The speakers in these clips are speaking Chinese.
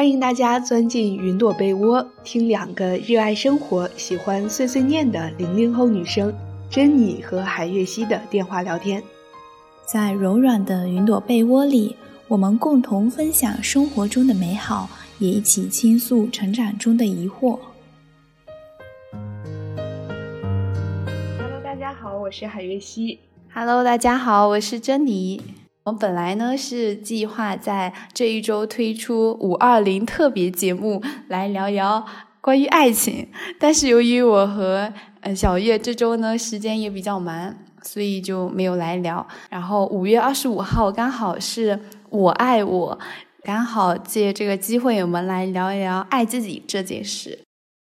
欢迎大家钻进云朵被窝，听两个热爱生活、喜欢碎碎念的零零后女生珍妮和海月熙的电话聊天。在柔软的云朵被窝里，我们共同分享生活中的美好，也一起倾诉成长中的疑惑。Hello，大家好，我是海月熙。Hello，大家好，我是珍妮。本来呢是计划在这一周推出五二零特别节目来聊一聊关于爱情，但是由于我和呃小月这周呢时间也比较忙。所以就没有来聊。然后五月二十五号刚好是我爱我，刚好借这个机会，我们来聊一聊爱自己这件事。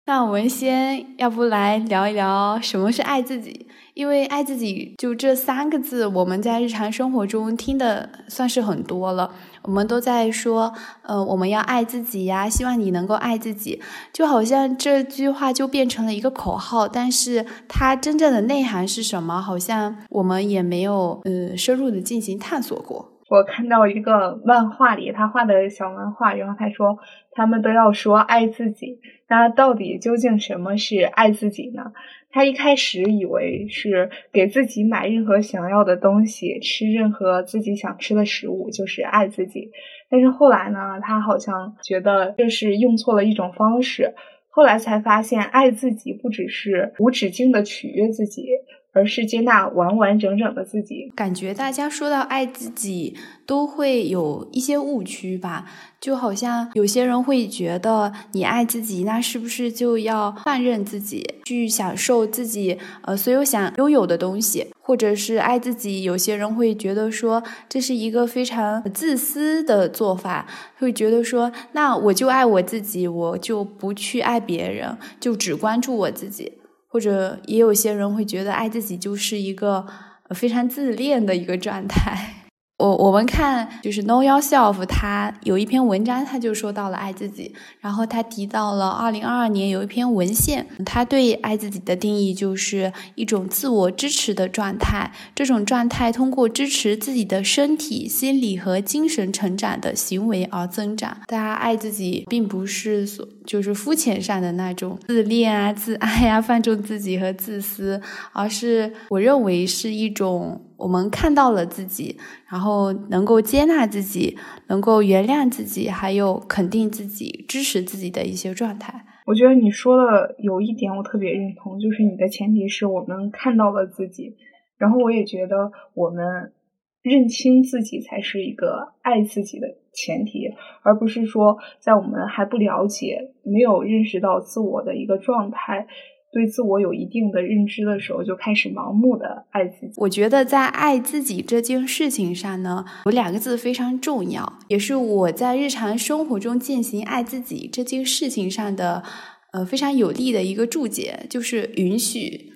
那我们先要不来聊一聊什么是爱自己？因为爱自己就这三个字，我们在日常生活中听的算是很多了。我们都在说，呃，我们要爱自己呀，希望你能够爱自己，就好像这句话就变成了一个口号。但是它真正的内涵是什么？好像我们也没有呃深入的进行探索过。我看到一个漫画里，他画的小漫画，然后他说他们都要说爱自己，那到底究竟什么是爱自己呢？他一开始以为是给自己买任何想要的东西，吃任何自己想吃的食物就是爱自己，但是后来呢，他好像觉得这是用错了一种方式，后来才发现爱自己不只是无止境的取悦自己。而是接纳完完整整的自己。感觉大家说到爱自己，都会有一些误区吧？就好像有些人会觉得，你爱自己，那是不是就要放任自己去享受自己呃所有想拥有的东西？或者是爱自己，有些人会觉得说这是一个非常自私的做法，会觉得说那我就爱我自己，我就不去爱别人，就只关注我自己。或者也有些人会觉得爱自己就是一个非常自恋的一个状态。我我们看就是 Know Yourself，他有一篇文章，他就说到了爱自己。然后他提到了二零二二年有一篇文献，他对爱自己的定义就是一种自我支持的状态。这种状态通过支持自己的身体、心理和精神成长的行为而增长。大家爱自己，并不是所就是肤浅上的那种自恋啊、自爱啊、放纵自己和自私，而是我认为是一种。我们看到了自己，然后能够接纳自己，能够原谅自己，还有肯定自己、支持自己的一些状态。我觉得你说的有一点我特别认同，就是你的前提是我们看到了自己，然后我也觉得我们认清自己才是一个爱自己的前提，而不是说在我们还不了解、没有认识到自我的一个状态。对自我有一定的认知的时候，就开始盲目的爱自己。我觉得在爱自己这件事情上呢，有两个字非常重要，也是我在日常生活中进行爱自己这件事情上的呃非常有力的一个注解，就是允许。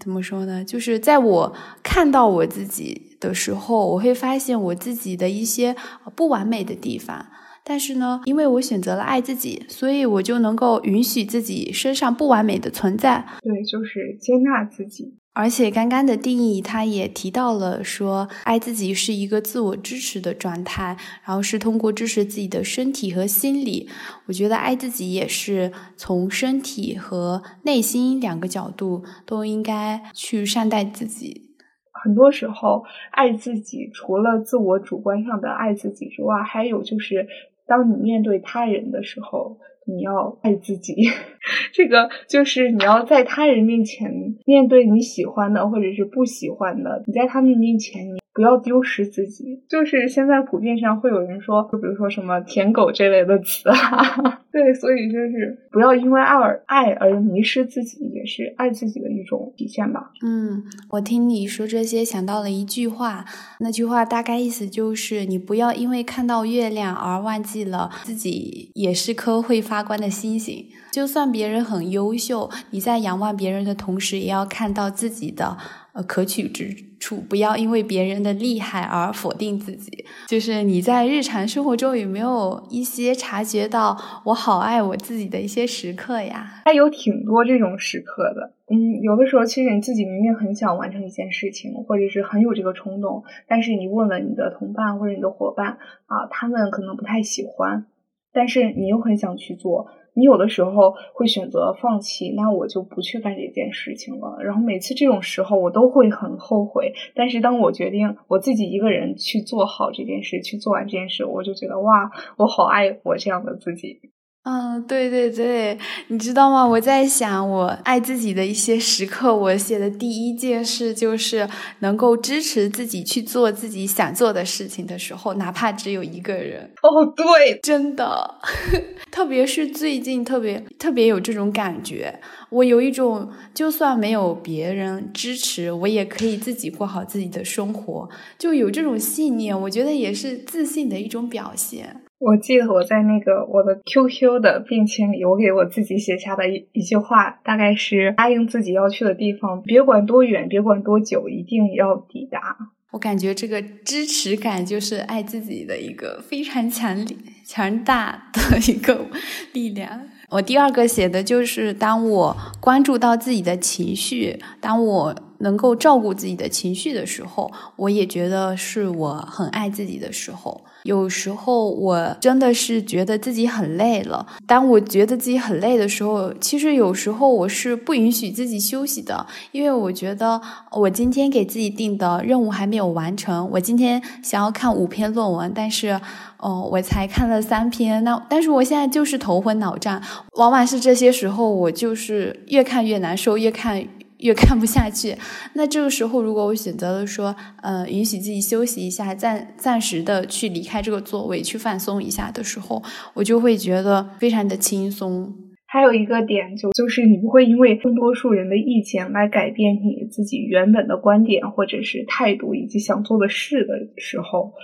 怎么说呢？就是在我看到我自己的时候，我会发现我自己的一些不完美的地方。但是呢，因为我选择了爱自己，所以我就能够允许自己身上不完美的存在。对，就是接纳自己。而且刚刚的定义，他也提到了说，爱自己是一个自我支持的状态，然后是通过支持自己的身体和心理。我觉得爱自己也是从身体和内心两个角度都应该去善待自己。很多时候，爱自己除了自我主观上的爱自己之外，还有就是。当你面对他人的时候，你要爱自己。这个就是你要在他人面前面对你喜欢的或者是不喜欢的，你在他们面前你。不要丢失自己，就是现在普遍上会有人说，就比如说什么“舔狗”这类的词，对，所以就是不要因为爱而爱而迷失自己，也是爱自己的一种体现吧。嗯，我听你说这些，想到了一句话，那句话大概意思就是，你不要因为看到月亮而忘记了自己也是颗会发光的星星。就算别人很优秀，你在仰望别人的同时，也要看到自己的。呃，可取之处，不要因为别人的厉害而否定自己。就是你在日常生活中有没有一些察觉到我好爱我自己的一些时刻呀？它有挺多这种时刻的。嗯，有的时候其实你自己明明很想完成一件事情，或者是很有这个冲动，但是你问了你的同伴或者你的伙伴啊，他们可能不太喜欢。但是你又很想去做。你有的时候会选择放弃，那我就不去干这件事情了。然后每次这种时候，我都会很后悔。但是当我决定我自己一个人去做好这件事，去做完这件事，我就觉得哇，我好爱我这样的自己。嗯，对对对，你知道吗？我在想，我爱自己的一些时刻，我写的第一件事就是能够支持自己去做自己想做的事情的时候，哪怕只有一个人。哦，对，真的，特别是最近，特别特别有这种感觉。我有一种，就算没有别人支持，我也可以自己过好自己的生活，就有这种信念。我觉得也是自信的一种表现。我记得我在那个我的 QQ 的便签里，我给我自己写下的一一句话，大概是答应自己要去的地方，别管多远，别管多久，一定要抵达。我感觉这个支持感就是爱自己的一个非常强烈、强大的一个力量。我第二个写的就是，当我关注到自己的情绪，当我能够照顾自己的情绪的时候，我也觉得是我很爱自己的时候。有时候我真的是觉得自己很累了。当我觉得自己很累的时候，其实有时候我是不允许自己休息的，因为我觉得我今天给自己定的任务还没有完成。我今天想要看五篇论文，但是，哦，我才看了三篇。那但是我现在就是头昏脑胀，往往是这些时候，我就是越看越难受，越看。越看不下去，那这个时候，如果我选择了说，呃，允许自己休息一下，暂暂时的去离开这个座位，去放松一下的时候，我就会觉得非常的轻松。还有一个点，就就是你不会因为更多数人的意见来改变你自己原本的观点或者是态度以及想做的事的时候，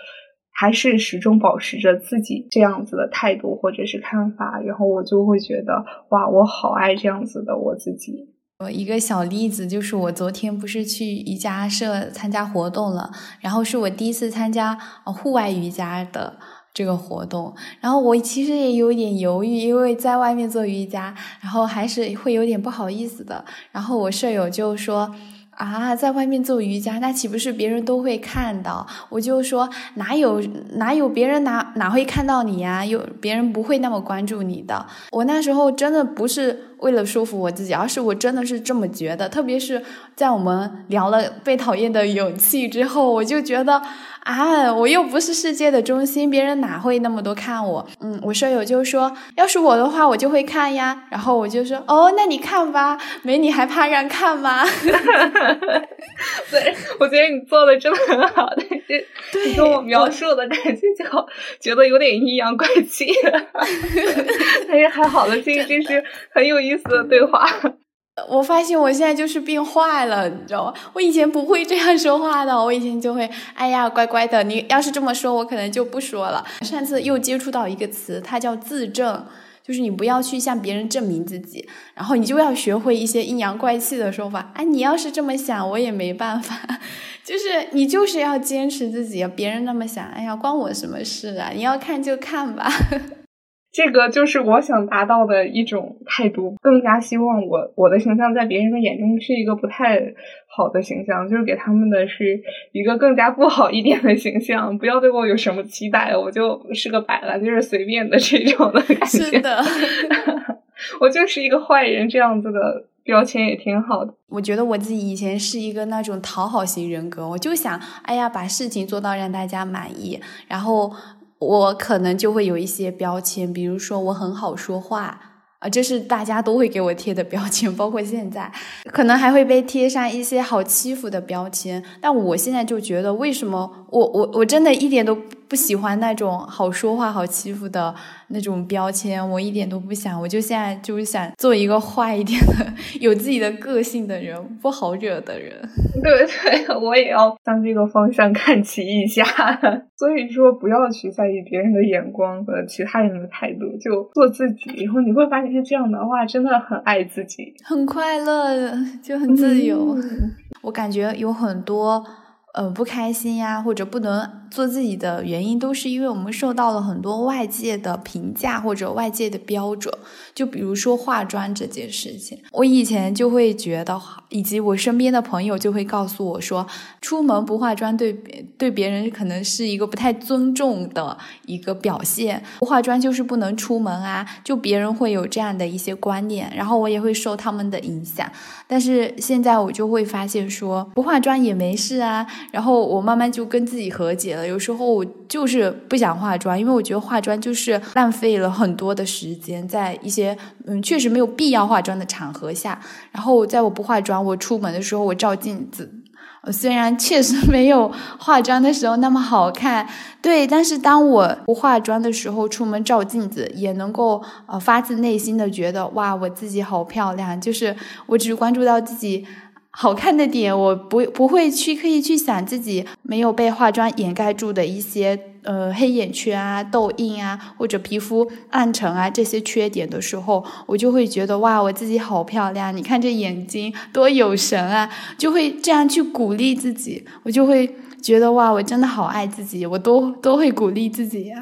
还是始终保持着自己这样子的态度或者是看法，然后我就会觉得，哇，我好爱这样子的我自己。我一个小例子就是，我昨天不是去瑜伽社参加活动了，然后是我第一次参加户外瑜伽的这个活动，然后我其实也有点犹豫，因为在外面做瑜伽，然后还是会有点不好意思的。然后我舍友就说。啊，在外面做瑜伽，那岂不是别人都会看到？我就说哪有哪有别人哪哪会看到你呀？有别人不会那么关注你的。我那时候真的不是为了说服我自己，而是我真的是这么觉得。特别是在我们聊了被讨厌的勇气之后，我就觉得。啊，我又不是世界的中心，别人哪会那么多看我？嗯，我舍友就说，要是我的话，我就会看呀。然后我就说，哦，那你看吧，没你还怕让看吗？对，我觉得你做的真的很好，但是你跟我描述的感觉就觉得有点阴阳怪气。但是还好的，这这是很有意意思的对话。我发现我现在就是变坏了，你知道吗？我以前不会这样说话的，我以前就会，哎呀，乖乖的。你要是这么说，我可能就不说了。上次又接触到一个词，它叫自证，就是你不要去向别人证明自己，然后你就要学会一些阴阳怪气的说法。哎，你要是这么想，我也没办法。就是你就是要坚持自己，别人那么想，哎呀，关我什么事啊？你要看就看吧。这个就是我想达到的一种态度，更加希望我我的形象在别人的眼中是一个不太好的形象，就是给他们的是一个更加不好一点的形象，不要对我有什么期待，我就是个摆烂，就是随便的这种的感觉。是的，我就是一个坏人，这样子的标签也挺好的。我觉得我自己以前是一个那种讨好型人格，我就想，哎呀，把事情做到让大家满意，然后。我可能就会有一些标签，比如说我很好说话啊，这是大家都会给我贴的标签，包括现在，可能还会被贴上一些好欺负的标签。但我现在就觉得，为什么我我我真的一点都。不喜欢那种好说话、好欺负的那种标签，我一点都不想。我就现在就是想做一个坏一点的、有自己的个性的人，不好惹的人。对 对，我也要向这个方向看齐一下。所以说，不要去在意别人的眼光和其他人的态度，就做自己。以后你会发现，这样的话真的很爱自己，很快乐，就很自由。我感觉有很多。呃，不开心呀，或者不能做自己的原因，都是因为我们受到了很多外界的评价或者外界的标准。就比如说化妆这件事情，我以前就会觉得，以及我身边的朋友就会告诉我说，出门不化妆对对别人可能是一个不太尊重的一个表现。不化妆就是不能出门啊，就别人会有这样的一些观念，然后我也会受他们的影响。但是现在我就会发现说，不化妆也没事啊。然后我慢慢就跟自己和解了。有时候我就是不想化妆，因为我觉得化妆就是浪费了很多的时间，在一些嗯确实没有必要化妆的场合下。然后在我不化妆，我出门的时候我照镜子。虽然确实没有化妆的时候那么好看，对，但是当我不化妆的时候出门照镜子，也能够呃发自内心的觉得哇，我自己好漂亮。就是我只关注到自己。好看的点，我不不会去刻意去想自己没有被化妆掩盖住的一些呃黑眼圈啊、痘印啊，或者皮肤暗沉啊这些缺点的时候，我就会觉得哇，我自己好漂亮！你看这眼睛多有神啊，就会这样去鼓励自己。我就会觉得哇，我真的好爱自己，我都都会鼓励自己呀。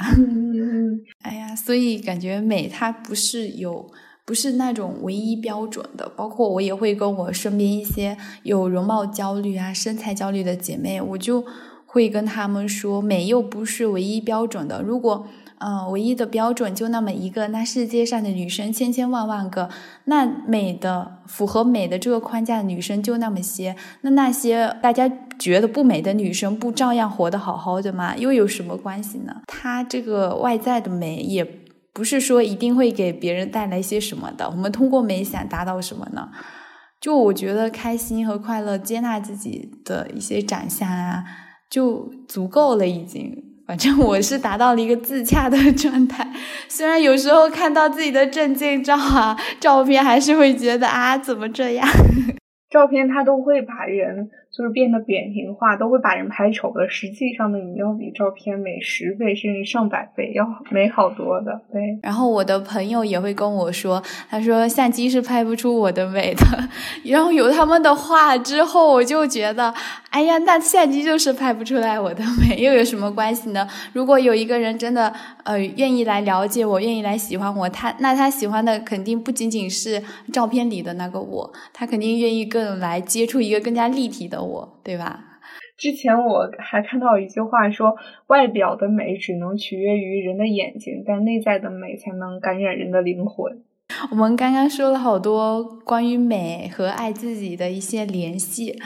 哎呀，所以感觉美它不是有。不是那种唯一标准的，包括我也会跟我身边一些有容貌焦虑啊、身材焦虑的姐妹，我就会跟她们说，美又不是唯一标准的。如果嗯，唯一的标准就那么一个，那世界上的女生千千万万个，那美的符合美的这个框架的女生就那么些，那那些大家觉得不美的女生，不照样活得好好的吗？又有什么关系呢？她这个外在的美也。不是说一定会给别人带来一些什么的，我们通过美想达到什么呢？就我觉得开心和快乐，接纳自己的一些长相啊，就足够了。已经，反正我是达到了一个自洽的 状态。虽然有时候看到自己的证件照啊、照片，还是会觉得啊，怎么这样？照片它都会把人。就是变得扁平化，都会把人拍丑的。实际上呢，你要比照片美十倍甚至上百倍，要美好多的。对。然后我的朋友也会跟我说，他说相机是拍不出我的美的。然后有他们的话之后，我就觉得，哎呀，那相机就是拍不出来我的美，又有什么关系呢？如果有一个人真的呃愿意来了解我，愿意来喜欢我，他那他喜欢的肯定不仅仅是照片里的那个我，他肯定愿意更来接触一个更加立体的。我对吧？之前我还看到一句话说，外表的美只能取悦于人的眼睛，但内在的美才能感染人的灵魂。我们刚刚说了好多关于美和爱自己的一些联系，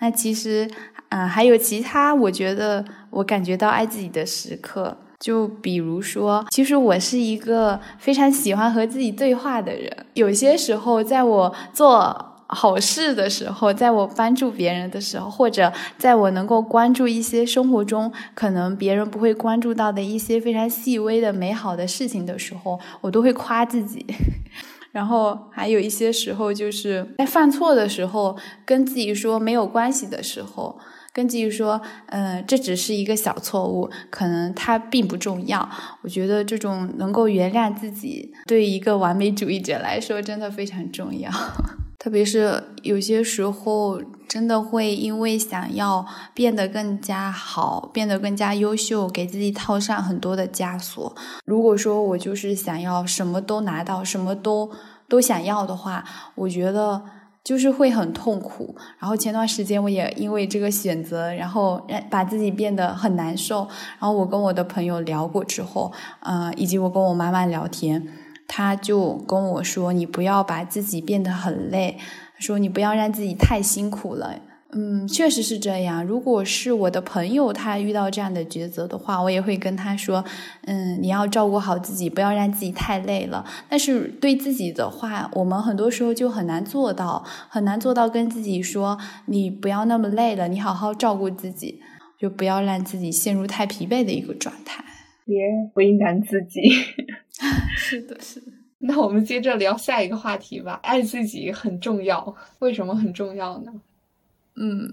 那其实啊还有其他，我觉得我感觉到爱自己的时刻，就比如说，其实我是一个非常喜欢和自己对话的人，有些时候在我做。好事的时候，在我帮助别人的时候，或者在我能够关注一些生活中可能别人不会关注到的一些非常细微的美好的事情的时候，我都会夸自己。然后还有一些时候，就是在犯错的时候，跟自己说没有关系的时候，跟自己说，嗯，这只是一个小错误，可能它并不重要。我觉得这种能够原谅自己，对一个完美主义者来说，真的非常重要。特别是有些时候，真的会因为想要变得更加好，变得更加优秀，给自己套上很多的枷锁。如果说我就是想要什么都拿到，什么都都想要的话，我觉得就是会很痛苦。然后前段时间我也因为这个选择，然后让把自己变得很难受。然后我跟我的朋友聊过之后，嗯，以及我跟我妈妈聊天。他就跟我说：“你不要把自己变得很累，说你不要让自己太辛苦了。”嗯，确实是这样。如果是我的朋友，他遇到这样的抉择的话，我也会跟他说：“嗯，你要照顾好自己，不要让自己太累了。”但是对自己的话，我们很多时候就很难做到，很难做到跟自己说：“你不要那么累了，你好好照顾自己，就不要让自己陷入太疲惫的一个状态。”别为难自己。是的，是的。那我们接着聊下一个话题吧。爱自己很重要，为什么很重要呢？嗯。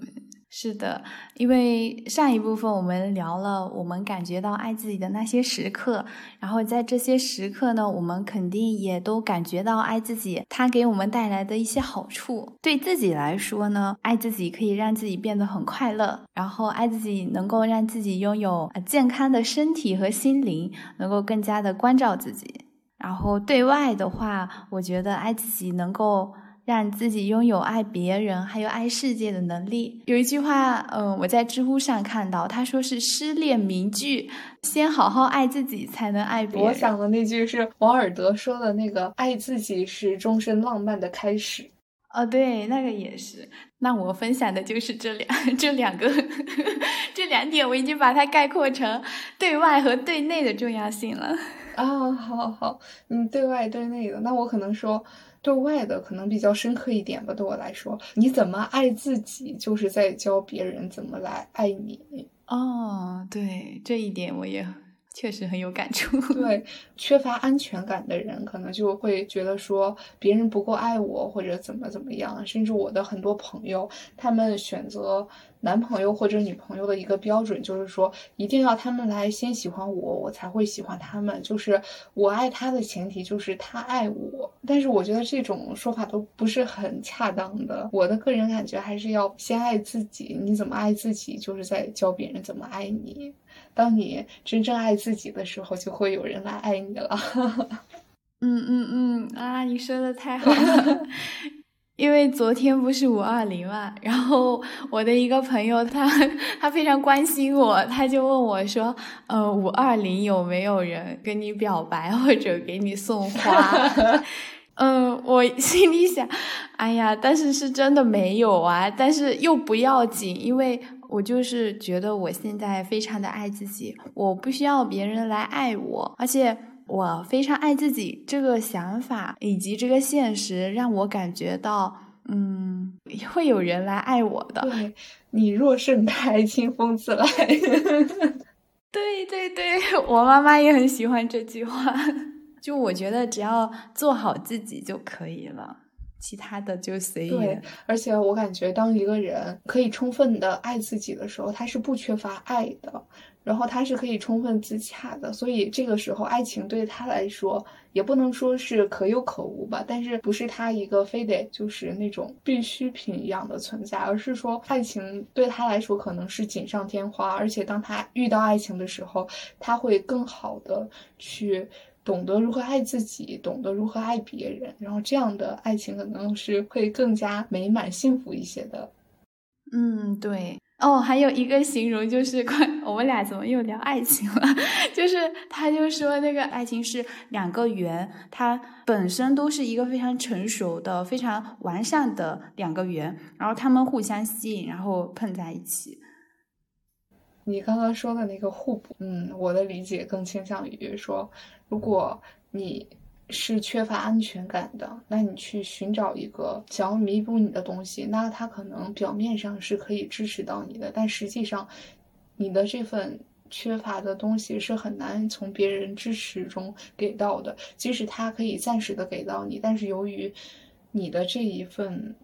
是的，因为上一部分我们聊了我们感觉到爱自己的那些时刻，然后在这些时刻呢，我们肯定也都感觉到爱自己，它给我们带来的一些好处。对自己来说呢，爱自己可以让自己变得很快乐，然后爱自己能够让自己拥有健康的身体和心灵，能够更加的关照自己。然后对外的话，我觉得爱自己能够。让自己拥有爱别人还有爱世界的能力。有一句话，嗯，我在知乎上看到，他说是失恋名句：先好好爱自己，才能爱别人。我想的那句是王尔德说的那个：“爱自己是终身浪漫的开始。”哦，对，那个也是。那我分享的就是这两 这两个 这两点，我已经把它概括成对外和对内的重要性了。啊，好好，嗯，对外对内的，那我可能说对外的可能比较深刻一点吧。对我来说，你怎么爱自己，就是在教别人怎么来爱你。哦，对，这一点我也。确实很有感触。对，缺乏安全感的人，可能就会觉得说别人不够爱我，或者怎么怎么样。甚至我的很多朋友，他们选择男朋友或者女朋友的一个标准，就是说一定要他们来先喜欢我，我才会喜欢他们。就是我爱他的前提就是他爱我。但是我觉得这种说法都不是很恰当的。我的个人感觉还是要先爱自己。你怎么爱自己，就是在教别人怎么爱你。当你真正爱自己的时候，就会有人来爱你了。嗯嗯嗯啊，你说的太好了。因为昨天不是五二零嘛，然后我的一个朋友他他非常关心我，他就问我说：“呃，五二零有没有人跟你表白或者给你送花？” 嗯，我心里想，哎呀，但是是真的没有啊，但是又不要紧，因为。我就是觉得我现在非常的爱自己，我不需要别人来爱我，而且我非常爱自己这个想法以及这个现实，让我感觉到，嗯，会有人来爱我的。对你若盛开，清风自来。对对对，我妈妈也很喜欢这句话。就我觉得，只要做好自己就可以了。其他的就随意。对，而且我感觉，当一个人可以充分的爱自己的时候，他是不缺乏爱的，然后他是可以充分自洽的。所以这个时候，爱情对他来说也不能说是可有可无吧，但是不是他一个非得就是那种必需品一样的存在，而是说爱情对他来说可能是锦上添花。而且当他遇到爱情的时候，他会更好的去。懂得如何爱自己，懂得如何爱别人，然后这样的爱情可能是会更加美满幸福一些的。嗯，对。哦，还有一个形容就是关 我们俩怎么又聊爱情了？就是他就说那个爱情是两个圆，它本身都是一个非常成熟的、非常完善的两个圆，然后他们互相吸引，然后碰在一起。你刚刚说的那个互补，嗯，我的理解更倾向于说。如果你是缺乏安全感的，那你去寻找一个想要弥补你的东西，那他可能表面上是可以支持到你的，但实际上，你的这份缺乏的东西是很难从别人支持中给到的。即使他可以暂时的给到你，但是由于你的这一份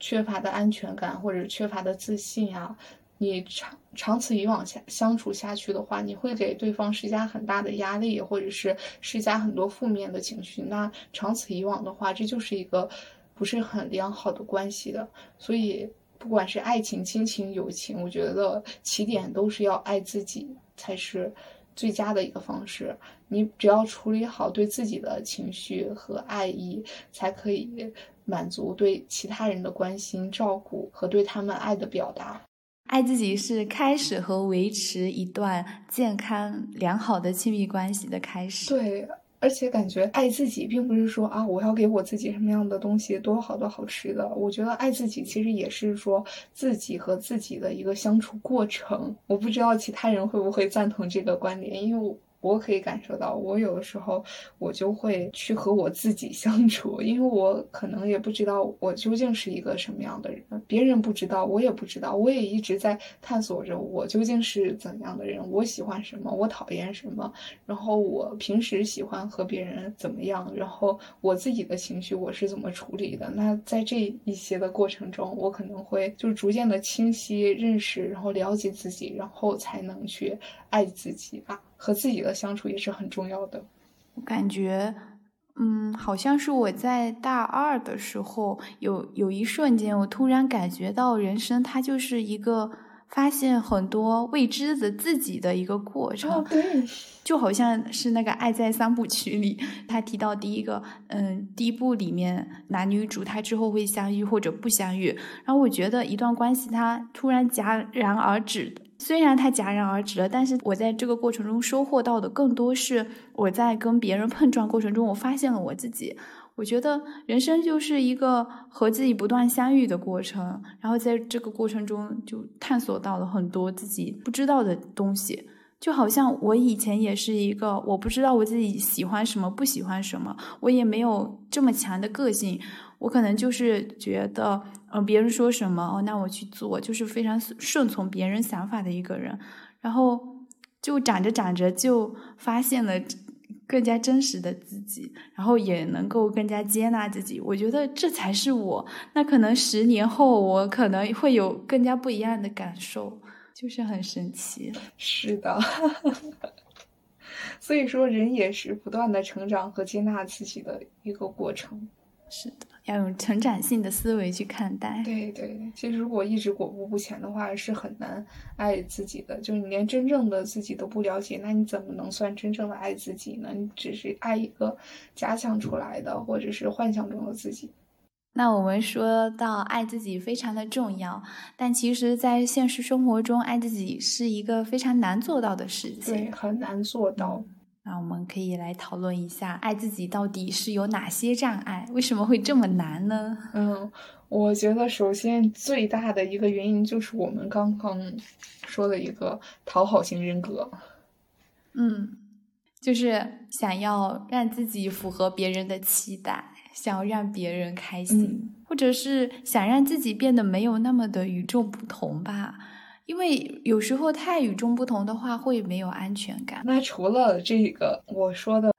缺乏的安全感或者缺乏的自信啊。你长长此以往下相处下去的话，你会给对方施加很大的压力，或者是施加很多负面的情绪。那长此以往的话，这就是一个不是很良好的关系的。所以，不管是爱情、亲情、友情，我觉得起点都是要爱自己才是最佳的一个方式。你只要处理好对自己的情绪和爱意，才可以满足对其他人的关心、照顾和对他们爱的表达。爱自己是开始和维持一段健康良好的亲密关系的开始。对，而且感觉爱自己并不是说啊，我要给我自己什么样的东西，多好多好吃的。我觉得爱自己其实也是说自己和自己的一个相处过程。我不知道其他人会不会赞同这个观点，因为我。我可以感受到，我有的时候我就会去和我自己 相处，因为我可能也不知道我究竟是一个什么样的人，别人不知道，我也不知道，我也一直在探索着我究竟是怎样的人，我喜欢什么，我讨厌什么，然后我平时喜欢和别人怎么样，然后我自己的情绪我是怎么处理的。那在这一些的过程中，我可能会就逐渐的清晰认识，然后了解自己，然后才能去爱自己吧。和自己的相处也是很重要的。我感觉，嗯，好像是我在大二的时候，有有一瞬间，我突然感觉到人生它就是一个发现很多未知的自己的一个过程，哦对，就好像是那个《爱在三部曲》里，他提到第一个，嗯，第一部里面男女主他之后会相遇或者不相遇，然后我觉得一段关系它突然戛然而止，虽然它戛然而止了，但是我在这个过程中收获到的更多是我在跟别人碰撞过程中，我发现了我自己。我觉得人生就是一个和自己不断相遇的过程，然后在这个过程中就探索到了很多自己不知道的东西。就好像我以前也是一个，我不知道我自己喜欢什么，不喜欢什么，我也没有这么强的个性。我可能就是觉得，嗯，别人说什么，哦，那我去做，就是非常顺从别人想法的一个人。然后就长着长着就发现了。更加真实的自己，然后也能够更加接纳自己。我觉得这才是我。那可能十年后，我可能会有更加不一样的感受，就是很神奇。是的，所以说人也是不断的成长和接纳自己的一个过程。是的。要用成长性的思维去看待。对对，其实如果一直裹步不前的话，是很难爱自己的。就是你连真正的自己都不了解，那你怎么能算真正的爱自己呢？你只是爱一个假想出来的，或者是幻想中的自己。那我们说到爱自己非常的重要，但其实，在现实生活中，爱自己是一个非常难做到的事情。对，很难做到。那我们可以来讨论一下，爱自己到底是有哪些障碍？为什么会这么难呢？嗯，我觉得首先最大的一个原因就是我们刚刚说的一个讨好型人格。嗯，就是想要让自己符合别人的期待，想要让别人开心，或者是想让自己变得没有那么的与众不同吧。因为有时候太与众不同的话，会没有安全感。那除了这个我说的，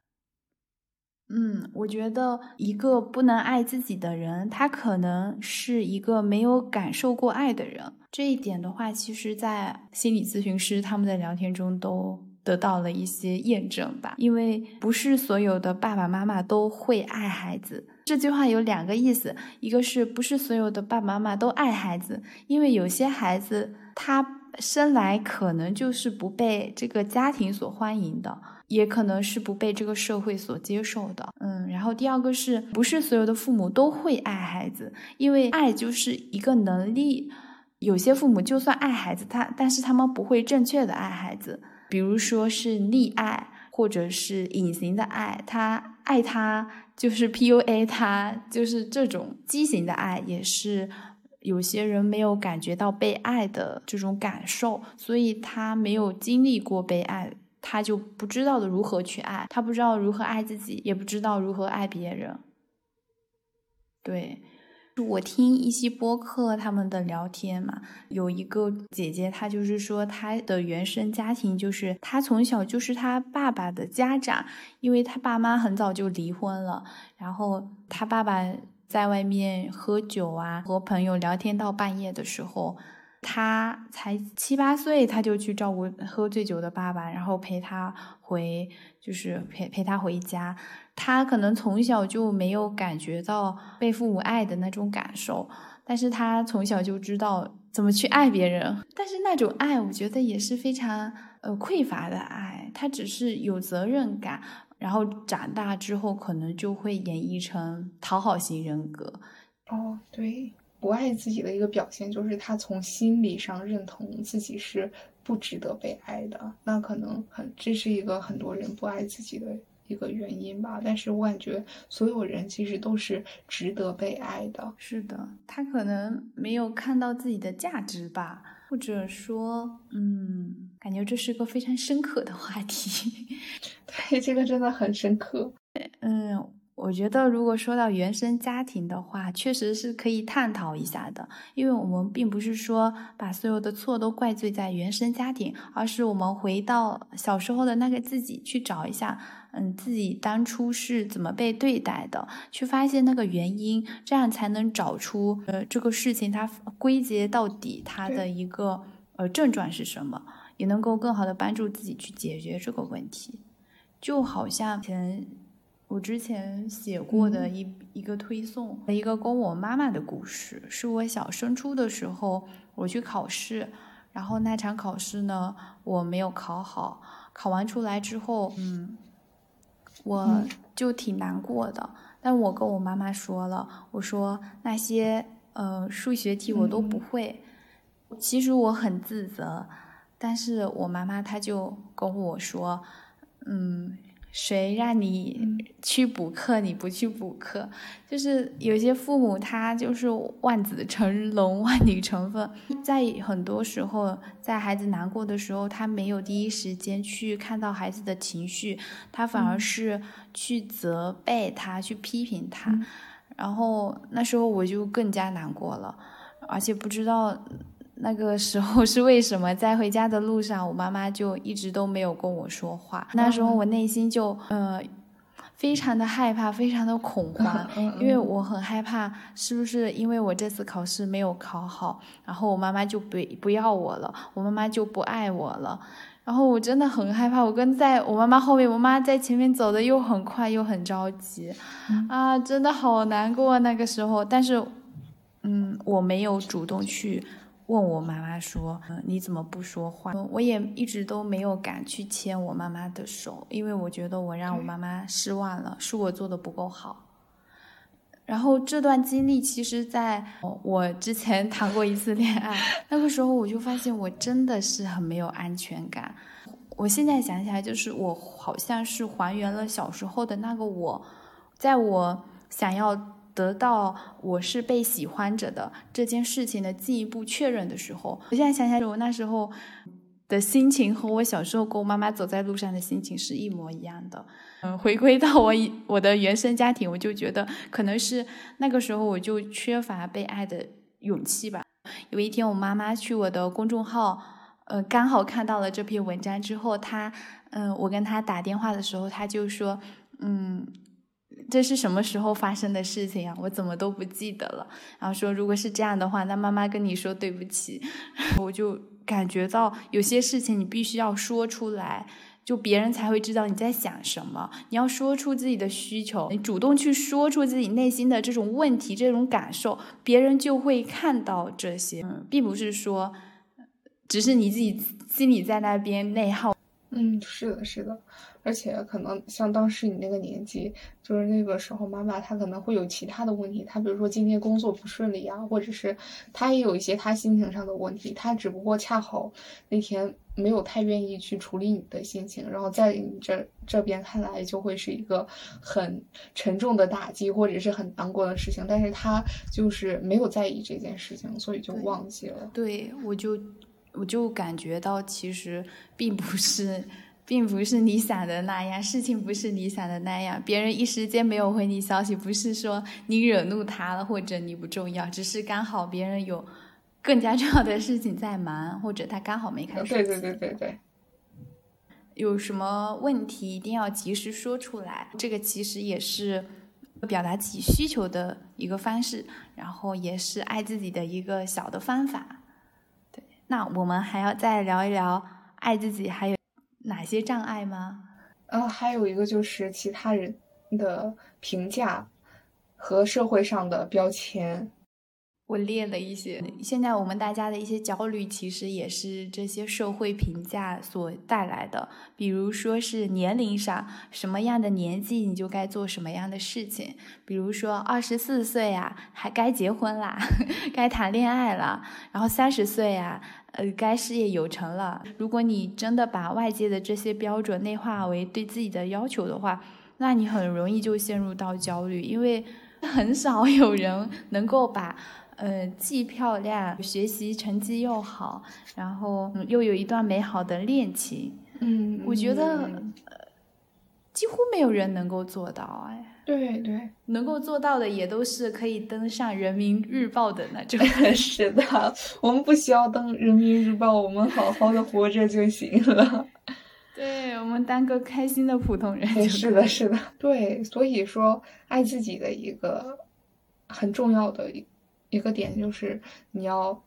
嗯，我觉得一个不能爱自己的人，他可能是一个没有感受过爱的人。这一点的话，其实，在心理咨询师他们的聊天中都得到了一些验证吧。因为不是所有的爸爸妈妈都会爱孩子。这句话有两个意思，一个是不是所有的爸爸妈妈都爱孩子？因为有些孩子。他生来可能就是不被这个家庭所欢迎的，也可能是不被这个社会所接受的。嗯，然后第二个是不是所有的父母都会爱孩子？因为爱就是一个能力，有些父母就算爱孩子，他但是他们不会正确的爱孩子，比如说是溺爱或者是隐形的爱，他爱他就是 PUA 他，就是这种畸形的爱也是。有些人没有感觉到被爱的这种感受，所以他没有经历过被爱，他就不知道的如何去爱，他不知道如何爱自己，也不知道如何爱别人。对，我听一些播客他们的聊天嘛，有一个姐姐，她就是说她的原生家庭就是她从小就是她爸爸的家长，因为她爸妈很早就离婚了，然后她爸爸。在外面喝酒啊，和朋友聊天到半夜的时候，他才七八岁，他就去照顾喝醉酒的爸爸，然后陪他回，就是陪陪他回家。他可能从小就没有感觉到被父母爱的那种感受，但是他从小就知道怎么去爱别人。但是那种爱，我觉得也是非常呃匮乏的爱，他只是有责任感。然后长大之后，可能就会演绎成讨好型人格。哦，对，不爱自己的一个表现就是他从心理上认同自己是不值得被爱的。那可能很，这是一个很多人不爱自己的一个原因吧。但是我感觉所有人其实都是值得被爱的。是的，他可能没有看到自己的价值吧，或者说，嗯。感觉这是个非常深刻的话题，对，这个真的很深刻。嗯，我觉得如果说到原生家庭的话，确实是可以探讨一下的，因为我们并不是说把所有的错都怪罪在原生家庭，而是我们回到小时候的那个自己去找一下，嗯，自己当初是怎么被对待的，去发现那个原因，这样才能找出呃这个事情它归结到底它的一个呃症状是什么。也能够更好的帮助自己去解决这个问题，就好像前我之前写过的一一个推送，一个跟我妈妈的故事，是我小升初的时候我去考试，然后那场考试呢，我没有考好。考完出来之后，嗯，我就挺难过的。但我跟我妈妈说了，我说那些呃数学题我都不会。其实我很自责，但是我妈妈她就跟我说，嗯。谁让你去补课，你不去补课？就是有些父母他就是望子成龙、望女成凤，在很多时候，在孩子难过的时候，他没有第一时间去看到孩子的情绪，他反而是去责备他、去批评他，然后那时候我就更加难过了，而且不知道。那个时候是为什么？在回家的路上，我妈妈就一直都没有跟我说话。那时候我内心就呃非常的害怕，非常的恐慌，因为我很害怕，是不是因为我这次考试没有考好，然后我妈妈就不不要我了，我妈妈就不爱我了。然后我真的很害怕，我跟在我妈妈后面，我妈在前面走的又很快又很着急，啊，真的好难过那个时候。但是，嗯，我没有主动去。问我妈妈说：“嗯，你怎么不说话？”我也一直都没有敢去牵我妈妈的手，因为我觉得我让我妈妈失望了，是我做的不够好。然后这段经历，其实在我之前谈过一次恋爱，那个时候我就发现我真的是很没有安全感。我现在想起来，就是我好像是还原了小时候的那个我，在我想要。得到我是被喜欢着的这件事情的进一步确认的时候，我现在想想，我那时候的心情和我小时候跟我妈妈走在路上的心情是一模一样的。嗯，回归到我我的原生家庭，我就觉得可能是那个时候我就缺乏被爱的勇气吧。有一天，我妈妈去我的公众号，呃，刚好看到了这篇文章之后，她，嗯，我跟她打电话的时候，她就说，嗯。这是什么时候发生的事情啊？我怎么都不记得了。然后说，如果是这样的话，那妈妈跟你说对不起。我就感觉到有些事情你必须要说出来，就别人才会知道你在想什么。你要说出自己的需求，你主动去说出自己内心的这种问题、这种感受，别人就会看到这些，并不是说只是你自己心里在那边内耗。嗯，是的，是的。而且可能像当时你那个年纪，就是那个时候，妈妈她可能会有其他的问题，她比如说今天工作不顺利啊，或者是她也有一些她心情上的问题，她只不过恰好那天没有太愿意去处理你的心情，然后在你这这边看来就会是一个很沉重的打击，或者是很难过的事情，但是她就是没有在意这件事情，所以就忘记了。对，我就我就感觉到其实并不是。并不是你想的那样，事情不是你想的那样。别人一时间没有回你消息，不是说你惹怒他了，或者你不重要，只是刚好别人有更加重要的事情在忙，或者他刚好没看手机。对对对对对。有什么问题一定要及时说出来，这个其实也是表达自己需求的一个方式，然后也是爱自己的一个小的方法。对，那我们还要再聊一聊爱自己，还有。哪些障碍吗？呃，还有一个就是其他人的评价和社会上的标签。我列了一些，现在我们大家的一些焦虑，其实也是这些社会评价所带来的。比如说是年龄上，什么样的年纪你就该做什么样的事情。比如说二十四岁啊，还该结婚啦，该谈恋爱了。然后三十岁啊，呃，该事业有成了。如果你真的把外界的这些标准内化为对自己的要求的话，那你很容易就陷入到焦虑，因为 很少有人能够把。呃，既漂亮，学习成绩又好，然后又有一段美好的恋情。嗯，我觉得呃，几乎没有人能够做到。哎，对对，能够做到的也都是可以登上人民日报的那种。是的，我们不需要登人民日报，我们好好的活着就行了。对我们当个开心的普通人。是的，是的，对，所以说爱自己的一个很重要的。一个点就是，你要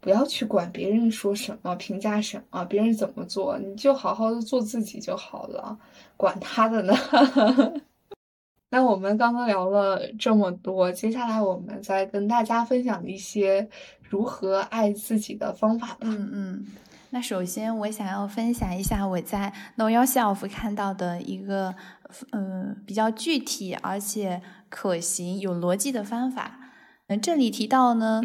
不要去管别人说什么、评价什么、别人怎么做，你就好好的做自己就好了，管他的呢。那我们刚刚聊了这么多，接下来我们再跟大家分享一些如何爱自己的方法吧。嗯嗯。那首先，我想要分享一下我在 Know Yourself 看到的一个，嗯，比较具体而且可行、有逻辑的方法。嗯，这里提到呢，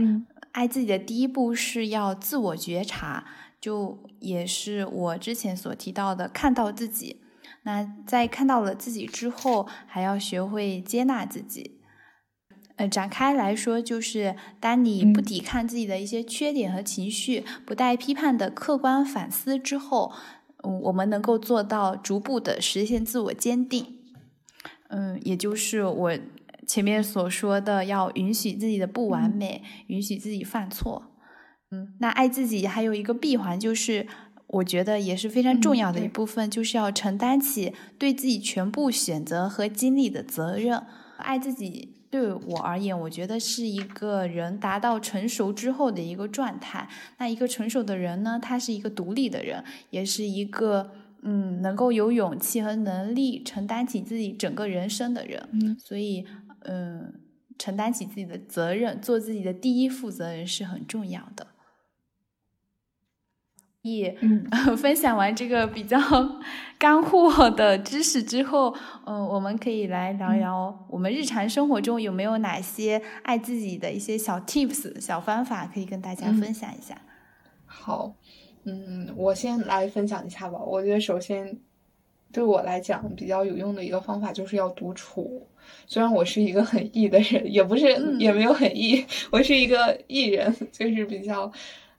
爱自己的第一步是要自我觉察，就也是我之前所提到的看到自己。那在看到了自己之后，还要学会接纳自己。呃，展开来说，就是当你不抵抗自己的一些缺点和情绪，不带批判的客观反思之后，嗯，我们能够做到逐步的实现自我坚定。嗯，也就是我前面所说的，要允许自己的不完美，允许自己犯错。嗯，那爱自己还有一个闭环，就是我觉得也是非常重要的一部分，就是要承担起对自己全部选择和经历的责任。爱自己。对我而言，我觉得是一个人达到成熟之后的一个状态。那一个成熟的人呢，他是一个独立的人，也是一个嗯，能够有勇气和能力承担起自己整个人生的人。嗯，所以嗯，承担起自己的责任，做自己的第一负责人是很重要的。也分享完这个比较 干货的知识之后，嗯，我们可以来聊聊我们日常生活中有没有哪些爱自己的一些小 tips、小方法可以跟大家分享一下。好，嗯，我先来分享一下吧。我觉得首先对我来讲比较有用的一个方法就是要独处。虽然我是一个很 E 的人，也不是也没有很 E，我是一个 E 人，就是比较。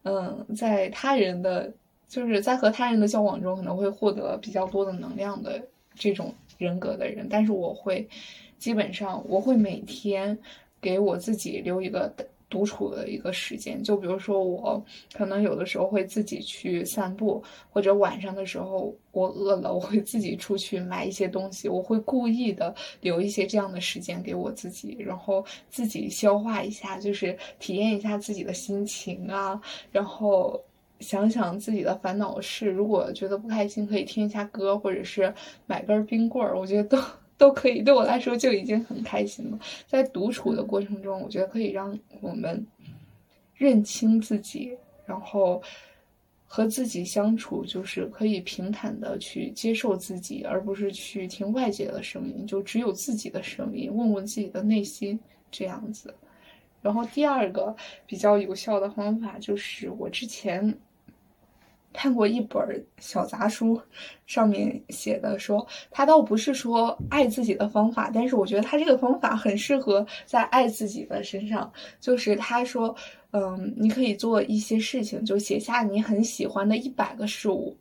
嗯，在他人的就是在和他人的交往中，可能会获得比较多的能量的这种人格的人，但是我会基本上我会每天给我自己留一个。独处的一个时间，就比如说我可能有的时候会自己去散步，或者晚上的时候我饿了，我会自己出去买一些东西，我会故意的留一些这样的时间给我自己，然后自己消化一下，就是体验一下自己的心情啊，然后想想自己的烦恼事，如果觉得不开心，可以听一下歌，或者是买根冰棍儿，我觉得都。都可以，对我来说就已经很开心了。在独处的过程中，我觉得可以让我们认清自己，然后和自己相处，就是可以平坦的去接受自己，而不是去听外界的声音，就只有自己的声音，问问自己的内心这样子。然后第二个比较有效的方法就是我之前。看过一本小杂书，上面写的说，他倒不是说爱自己的方法，但是我觉得他这个方法很适合在爱自己的身上。就是他说，嗯，你可以做一些事情，就写下你很喜欢的一百个事物，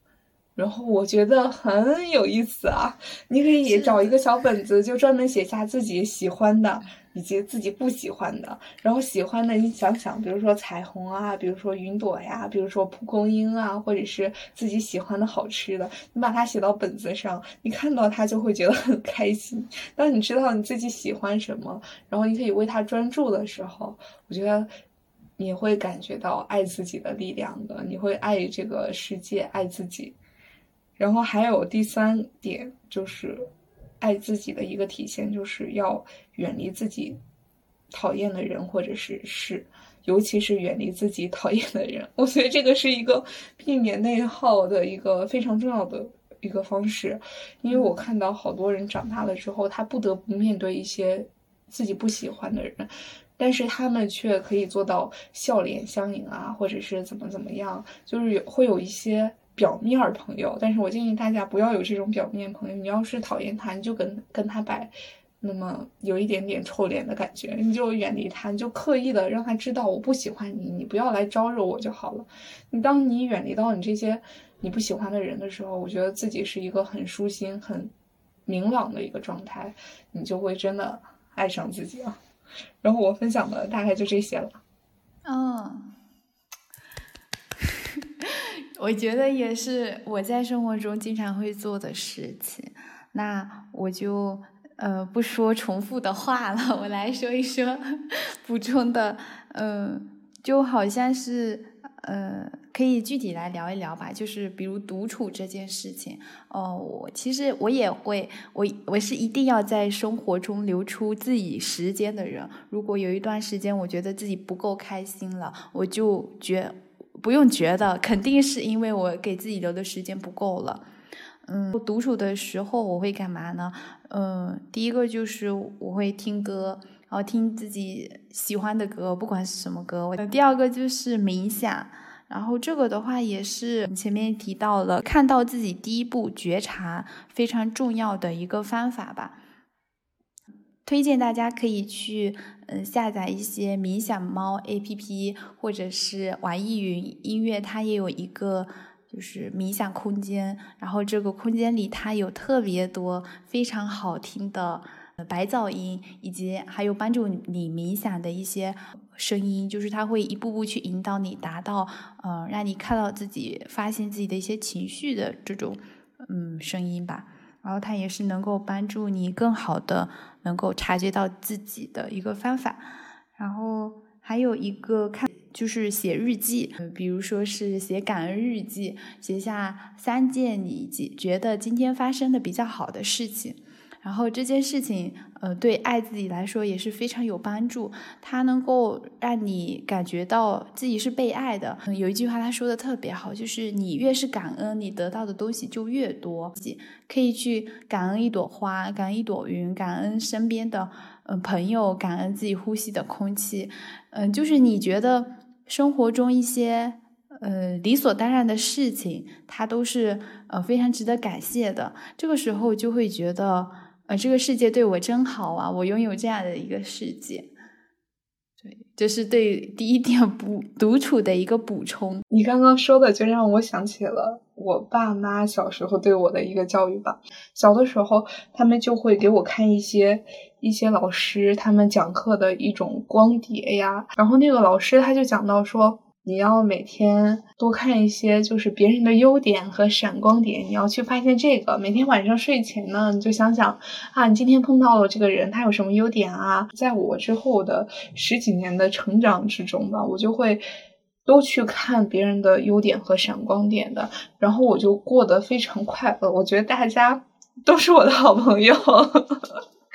然后我觉得很有意思啊。你可以找一个小本子，就专门写下自己喜欢的。以及自己不喜欢的，然后喜欢的，你想想，比如说彩虹啊，比如说云朵呀，比如说蒲公英啊，或者是自己喜欢的好吃的，你把它写到本子上，你看到它就会觉得很开心。当你知道你自己喜欢什么，然后你可以为它专注的时候，我觉得你会感觉到爱自己的力量的，你会爱这个世界，爱自己。然后还有第三点就是。爱自己的一个体现，就是要远离自己讨厌的人或者是事，尤其是远离自己讨厌的人。我觉得这个是一个避免内耗的一个非常重要的一个方式。因为我看到好多人长大了之后，他不得不面对一些自己不喜欢的人，但是他们却可以做到笑脸相迎啊，或者是怎么怎么样，就是有会有一些。表面朋友，但是我建议大家不要有这种表面朋友。你要是讨厌他，你就跟跟他摆那么有一点点臭脸的感觉，你就远离他，你就刻意的让他知道我不喜欢你，你不要来招惹我就好了。你当你远离到你这些你不喜欢的人的时候，我觉得自己是一个很舒心、很明朗的一个状态，你就会真的爱上自己啊。然后我分享的大概就这些了。嗯。我觉得也是我在生活中经常会做的事情。那我就呃不说重复的话了，我来说一说 补充的。嗯，就好像是呃可以具体来聊一聊吧，就是比如独处这件事情。哦，我其实我也会，我我是一定要在生活中留出自己时间的人。如果有一段时间我觉得自己不够开心了，我就觉不用觉得，肯定是因为我给自己留的时间不够了。嗯，我独处的时候我会干嘛呢？嗯，第一个就是我会听歌。然后听自己喜欢的歌，不管是什么歌。我第二个就是冥想，然后这个的话也是前面提到了，看到自己第一步觉察非常重要的一个方法吧。推荐大家可以去嗯下载一些冥想猫 A P P，或者是网易云音乐，它也有一个就是冥想空间，然后这个空间里它有特别多非常好听的。白噪音，以及还有帮助你冥想的一些声音，就是它会一步步去引导你达到，呃，让你看到自己、发现自己的一些情绪的这种，嗯，声音吧。然后它也是能够帮助你更好的能够察觉到自己的一个方法。然后还有一个看，就是写日记，比如说是写感恩日记，写下三件你觉得今天发生的比较好的事情。然后这件事情，呃，对爱自己来说也是非常有帮助。它能够让你感觉到自己是被爱的。有一句话他说的特别好，就是你越是感恩，你得到的东西就越多。可以去感恩一朵花，感恩一朵云，感恩身边的嗯朋友，感恩自己呼吸的空气。嗯，就是你觉得生活中一些呃理所当然的事情，它都是呃非常值得感谢的。这个时候就会觉得。啊，这个世界对我真好啊！我拥有这样的一个世界，对，这是对第一点补独处的一个补充。你刚刚说的就让我想起了我爸妈小时候对我的一个教育吧。小的时候，他们就会给我看一些一些老师他们讲课的一种光碟呀，然后那个老师他就讲到说。你要每天多看一些，就是别人的优点和闪光点，你要去发现这个。每天晚上睡前呢，你就想想啊，你今天碰到了这个人，他有什么优点啊？在我之后的十几年的成长之中吧，我就会都去看别人的优点和闪光点的，然后我就过得非常快乐。我觉得大家都是我的好朋友。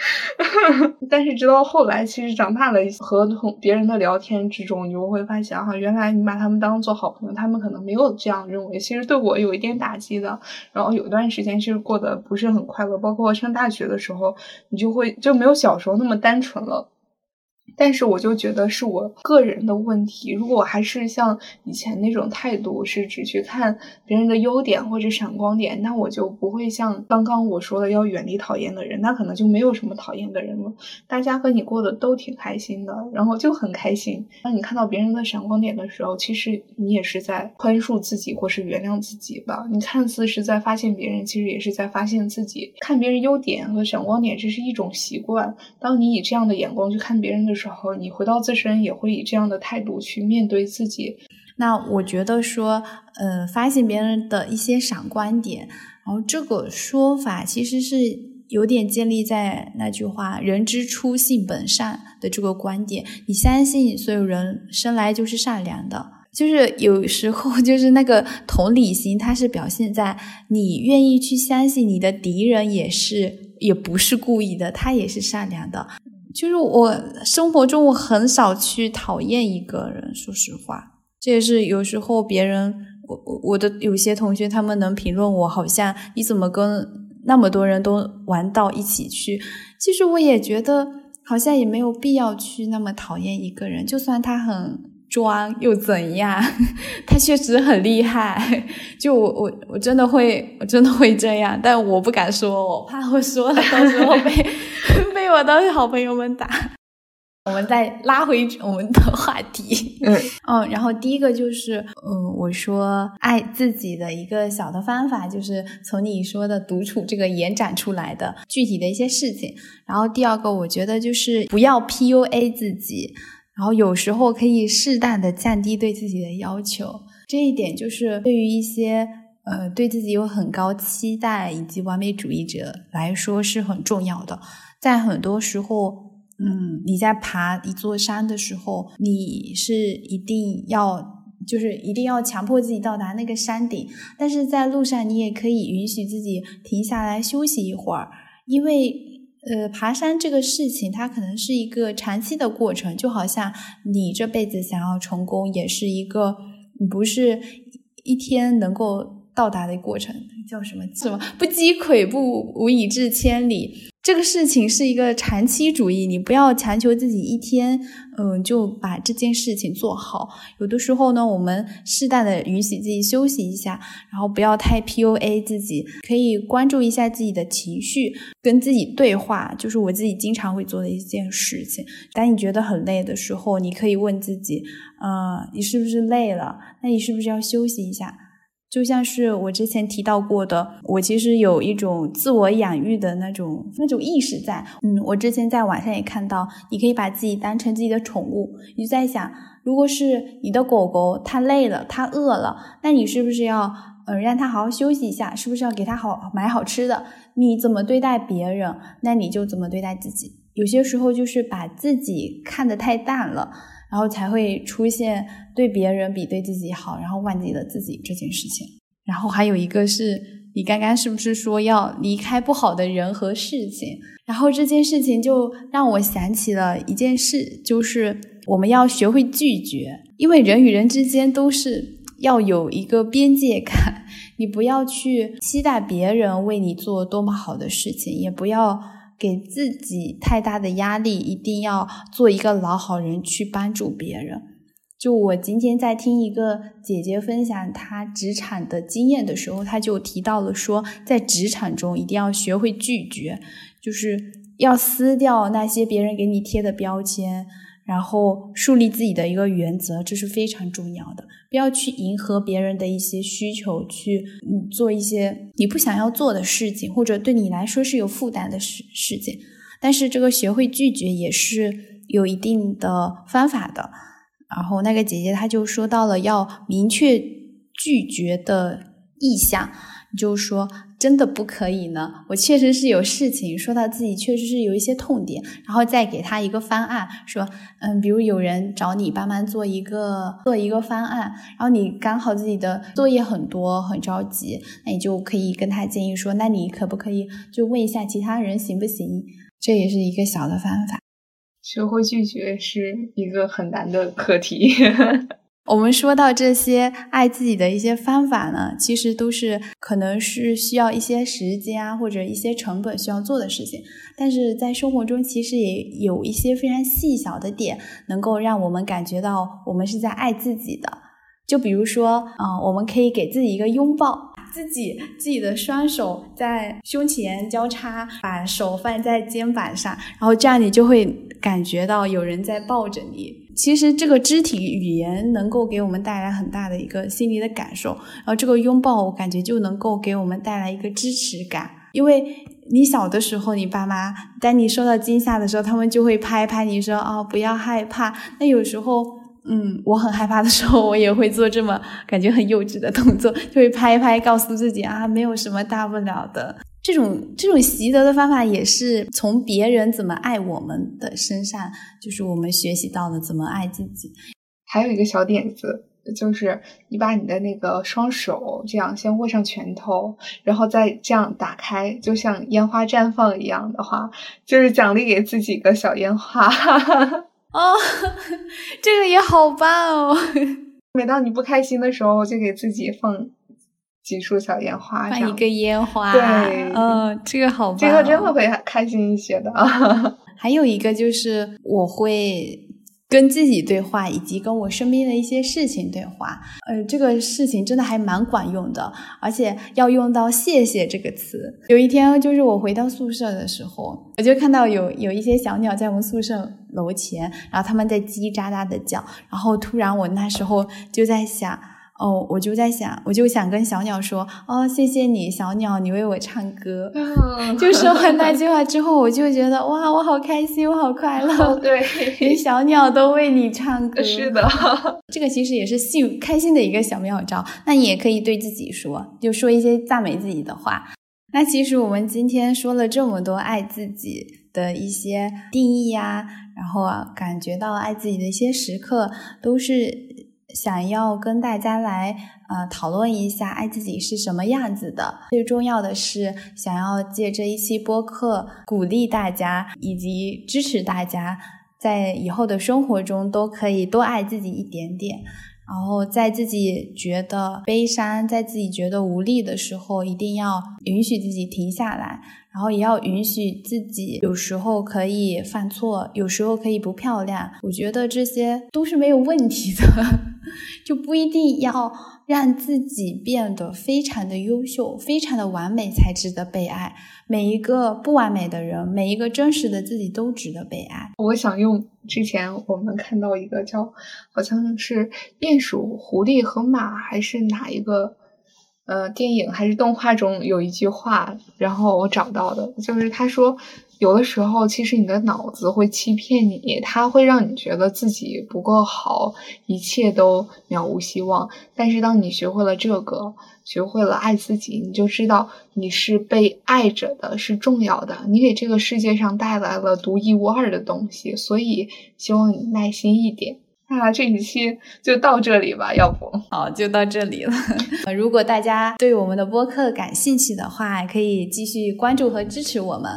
但是直到后来，其实长大了，和同别人的聊天之中，你就会发现哈，原来你把他们当做好朋友，他们可能没有这样认为。其实对我有一点打击的。然后有一段时间其实过得不是很快乐，包括上大学的时候，你就会就没有小时候那么单纯了。但是我就觉得是我个人的问题。如果我还是像以前那种态度，是只去看别人的优点或者闪光点，那我就不会像刚刚我说的要远离讨厌的人，那可能就没有什么讨厌的人了。大家和你过得都挺开心的，然后就很开心。当你看到别人的闪光点的时候，其实你也是在宽恕自己或是原谅自己吧。你看似是在发现别人，其实也是在发现自己。看别人优点和闪光点，这是一种习惯。当你以这样的眼光去看别人的时候，然后你回到自身也会以这样的态度去面对自己。那我觉得说，呃，发现别人的一些闪光点，然后这个说法其实是有点建立在那句话“人之初，性本善”的这个观点。你相信所有人生来就是善良的，就是有时候就是那个同理心，它是表现在你愿意去相信你的敌人也是，也不是故意的，他也是善良的。就是我生活中我很少去讨厌一个人，说实话，这也是有时候别人我我我的有些同学他们能评论我，好像你怎么跟那么多人都玩到一起去？其实我也觉得好像也没有必要去那么讨厌一个人，就算他很装又怎样？他确实很厉害，就我我我真的会我真的会这样，但我不敢说，我怕我说了到时候被。被我的好朋友们打。我们再拉回我们的话题。嗯嗯，然后第一个就是，嗯，我说爱自己的一个小的方法，就是从你说的独处这个延展出来的具体的一些事情。然后第二个，我觉得就是不要 PUA 自己，然后有时候可以适当的降低对自己的要求。这一点就是对于一些呃对自己有很高期待以及完美主义者来说是很重要的。在很多时候，嗯，你在爬一座山的时候，你是一定要就是一定要强迫自己到达那个山顶，但是在路上你也可以允许自己停下来休息一会儿，因为呃，爬山这个事情它可能是一个长期的过程，就好像你这辈子想要成功，也是一个不是一天能够到达的过程，叫什么什么不积跬步，无以至千里。这个事情是一个长期主义，你不要强求自己一天，嗯，就把这件事情做好。有的时候呢，我们适当的允许自己休息一下，然后不要太 PUA 自己，可以关注一下自己的情绪，跟自己对话，就是我自己经常会做的一件事情。当你觉得很累的时候，你可以问自己，呃，你是不是累了？那你是不是要休息一下？就像是我之前提到过的，我其实有一种自我养育的那种那种意识在。嗯，我之前在网上也看到，你可以把自己当成自己的宠物。你就在想，如果是你的狗狗，它累了，它饿了，那你是不是要呃让它好好休息一下？是不是要给它好买好吃的？你怎么对待别人，那你就怎么对待自己。有些时候就是把自己看得太淡了。然后才会出现对别人比对自己好，然后忘记了自己这件事情。然后还有一个是你刚刚是不是说要离开不好的人和事情？然后这件事情就让我想起了一件事，就是我们要学会拒绝，因为人与人之间都是要有一个边界感。你不要去期待别人为你做多么好的事情，也不要。给自己太大的压力，一定要做一个老好人去帮助别人。就我今天在听一个姐姐分享她职场的经验的时候，她就提到了说，在职场中一定要学会拒绝，就是要撕掉那些别人给你贴的标签。然后树立自己的一个原则，这是非常重要的。不要去迎合别人的一些需求，去做一些你不想要做的事情，或者对你来说是有负担的事事情。但是这个学会拒绝也是有一定的方法的。然后那个姐姐她就说到了要明确拒绝的意向。就说真的不可以呢？我确实是有事情，说到自己确实是有一些痛点，然后再给他一个方案，说，嗯，比如有人找你帮忙做一个做一个方案，然后你刚好自己的作业很多，很着急，那你就可以跟他建议说，那你可不可以就问一下其他人行不行？这也是一个小的方法。学会拒绝是一个很难的课题。我们说到这些爱自己的一些方法呢，其实都是可能是需要一些时间啊，或者一些成本需要做的事情。但是在生活中，其实也有一些非常细小的点，能够让我们感觉到我们是在爱自己的。就比如说，啊，我们可以给自己一个拥抱，自己自己的双手在胸前交叉，把手放在肩膀上，然后这样你就会感觉到有人在抱着你。其实这个肢体语言能够给我们带来很大的一个心理的感受，然后这个拥抱我感觉就能够给我们带来一个支持感。因为你小的时候，你爸妈当你受到惊吓的时候，他们就会拍拍你说：“哦，不要害怕。”那有时候，嗯，我很害怕的时候，我也会做这么感觉很幼稚的动作，就会拍一拍，告诉自己啊，没有什么大不了的。这种这种习得的方法也是从别人怎么爱我们的身上，就是我们学习到的怎么爱自己。还有一个小点子，就是你把你的那个双手这样先握上拳头，然后再这样打开，就像烟花绽放一样的话，就是奖励给自己个小烟花。哦，这个也好棒哦！每当你不开心的时候，就给自己放。几束小烟花，放一个烟花，对，嗯，这个好，这个真的会开心一些的。还有一个就是，我会跟自己对话，以及跟我身边的一些事情对话。呃，这个事情真的还蛮管用的，而且要用到“谢谢”这个词。有一天，就是我回到宿舍的时候，我就看到有有一些小鸟在我们宿舍楼前，然后它们在叽叽喳喳的叫，然后突然我那时候就在想。哦，我就在想，我就想跟小鸟说，哦，谢谢你，小鸟，你为我唱歌。就说完那句话之后，我就觉得，哇，我好开心，我好快乐。对，连小鸟都为你唱歌。是的，这个其实也是幸开心的一个小妙招。那你也可以对自己说，就说一些赞美自己的话。那其实我们今天说了这么多爱自己的一些定义呀，然后啊，感觉到爱自己的一些时刻，都是。想要跟大家来呃讨论一下爱自己是什么样子的。最重要的是，想要借这一期播客鼓励大家以及支持大家，在以后的生活中都可以多爱自己一点点。然后在自己觉得悲伤、在自己觉得无力的时候，一定要允许自己停下来。然后也要允许自己有时候可以犯错，有时候可以不漂亮。我觉得这些都是没有问题的，就不一定要让自己变得非常的优秀、非常的完美才值得被爱。每一个不完美的人，每一个真实的自己都值得被爱。我想用之前我们看到一个叫好像是鼹鼠、狐狸和马，还是哪一个？呃，电影还是动画中有一句话，然后我找到的，就是他说，有的时候其实你的脑子会欺骗你，它会让你觉得自己不够好，一切都渺无希望。但是当你学会了这个，学会了爱自己，你就知道你是被爱着的，是重要的，你给这个世界上带来了独一无二的东西。所以希望你耐心一点。那这一期就到这里吧，要不好就到这里了。如果大家对我们的播客感兴趣的话，可以继续关注和支持我们。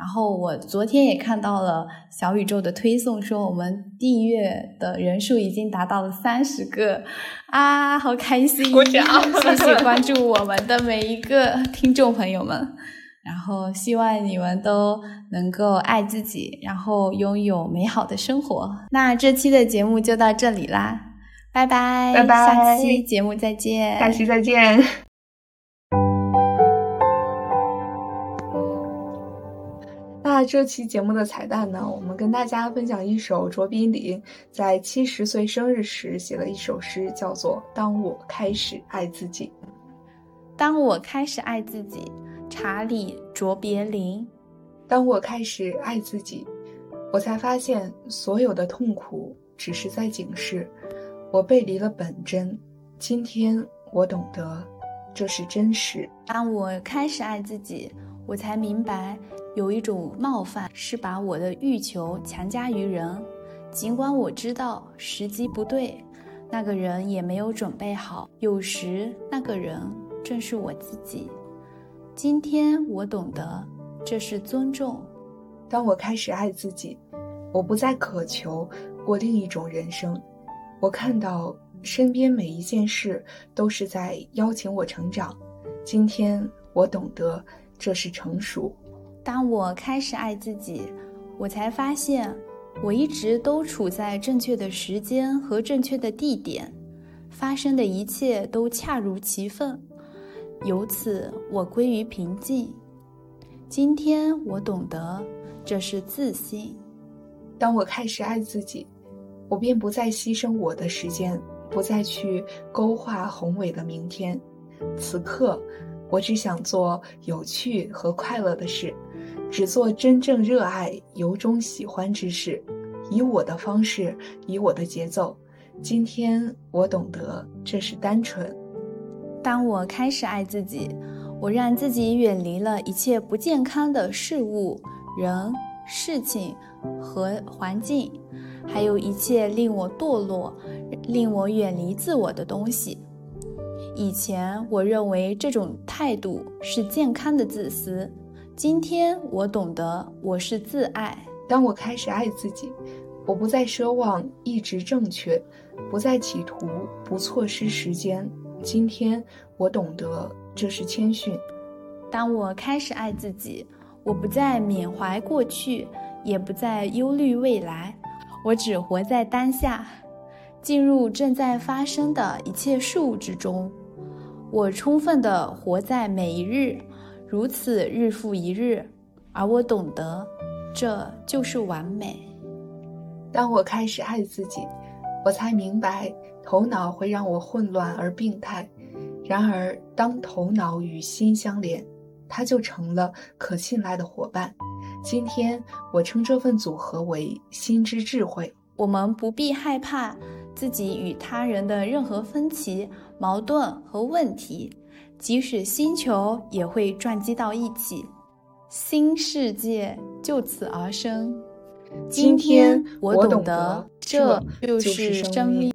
然后我昨天也看到了小宇宙的推送，说我们订阅的人数已经达到了三十个啊，好开心！鼓掌！谢谢关注我们的每一个听众朋友们。然后希望你们都能够爱自己，然后拥有美好的生活。那这期的节目就到这里啦，拜拜，拜拜，下期节目再见，下期再见。那这期节目的彩蛋呢？我们跟大家分享一首卓别林在七十岁生日时写的一首诗，叫做《当我开始爱自己》。当我开始爱自己。查理·卓别林。当我开始爱自己，我才发现所有的痛苦只是在警示我背离了本真。今天我懂得，这是真实。当我开始爱自己，我才明白，有一种冒犯是把我的欲求强加于人，尽管我知道时机不对，那个人也没有准备好。有时，那个人正是我自己。今天我懂得，这是尊重。当我开始爱自己，我不再渴求过另一种人生。我看到身边每一件事都是在邀请我成长。今天我懂得，这是成熟。当我开始爱自己，我才发现，我一直都处在正确的时间和正确的地点，发生的一切都恰如其分。由此，我归于平静。今天我懂得，这是自信。当我开始爱自己，我便不再牺牲我的时间，不再去勾画宏伟的明天。此刻，我只想做有趣和快乐的事，只做真正热爱、由衷喜欢之事，以我的方式，以我的节奏。今天我懂得，这是单纯。当我开始爱自己，我让自己远离了一切不健康的事物、人、事情和环境，还有一切令我堕落、令我远离自我的东西。以前我认为这种态度是健康的自私，今天我懂得我是自爱。当我开始爱自己，我不再奢望一直正确，不再企图不错失时间。今天我懂得，这是谦逊。当我开始爱自己，我不再缅怀过去，也不再忧虑未来，我只活在当下，进入正在发生的一切事物之中。我充分的活在每一日，如此日复一日，而我懂得，这就是完美。当我开始爱自己，我才明白。头脑会让我混乱而病态，然而当头脑与心相连，它就成了可信赖的伙伴。今天我称这份组合为心之智慧。我们不必害怕自己与他人的任何分歧、矛盾和问题，即使星球也会撞击到一起，新世界就此而生。今天我懂得，这就是生命。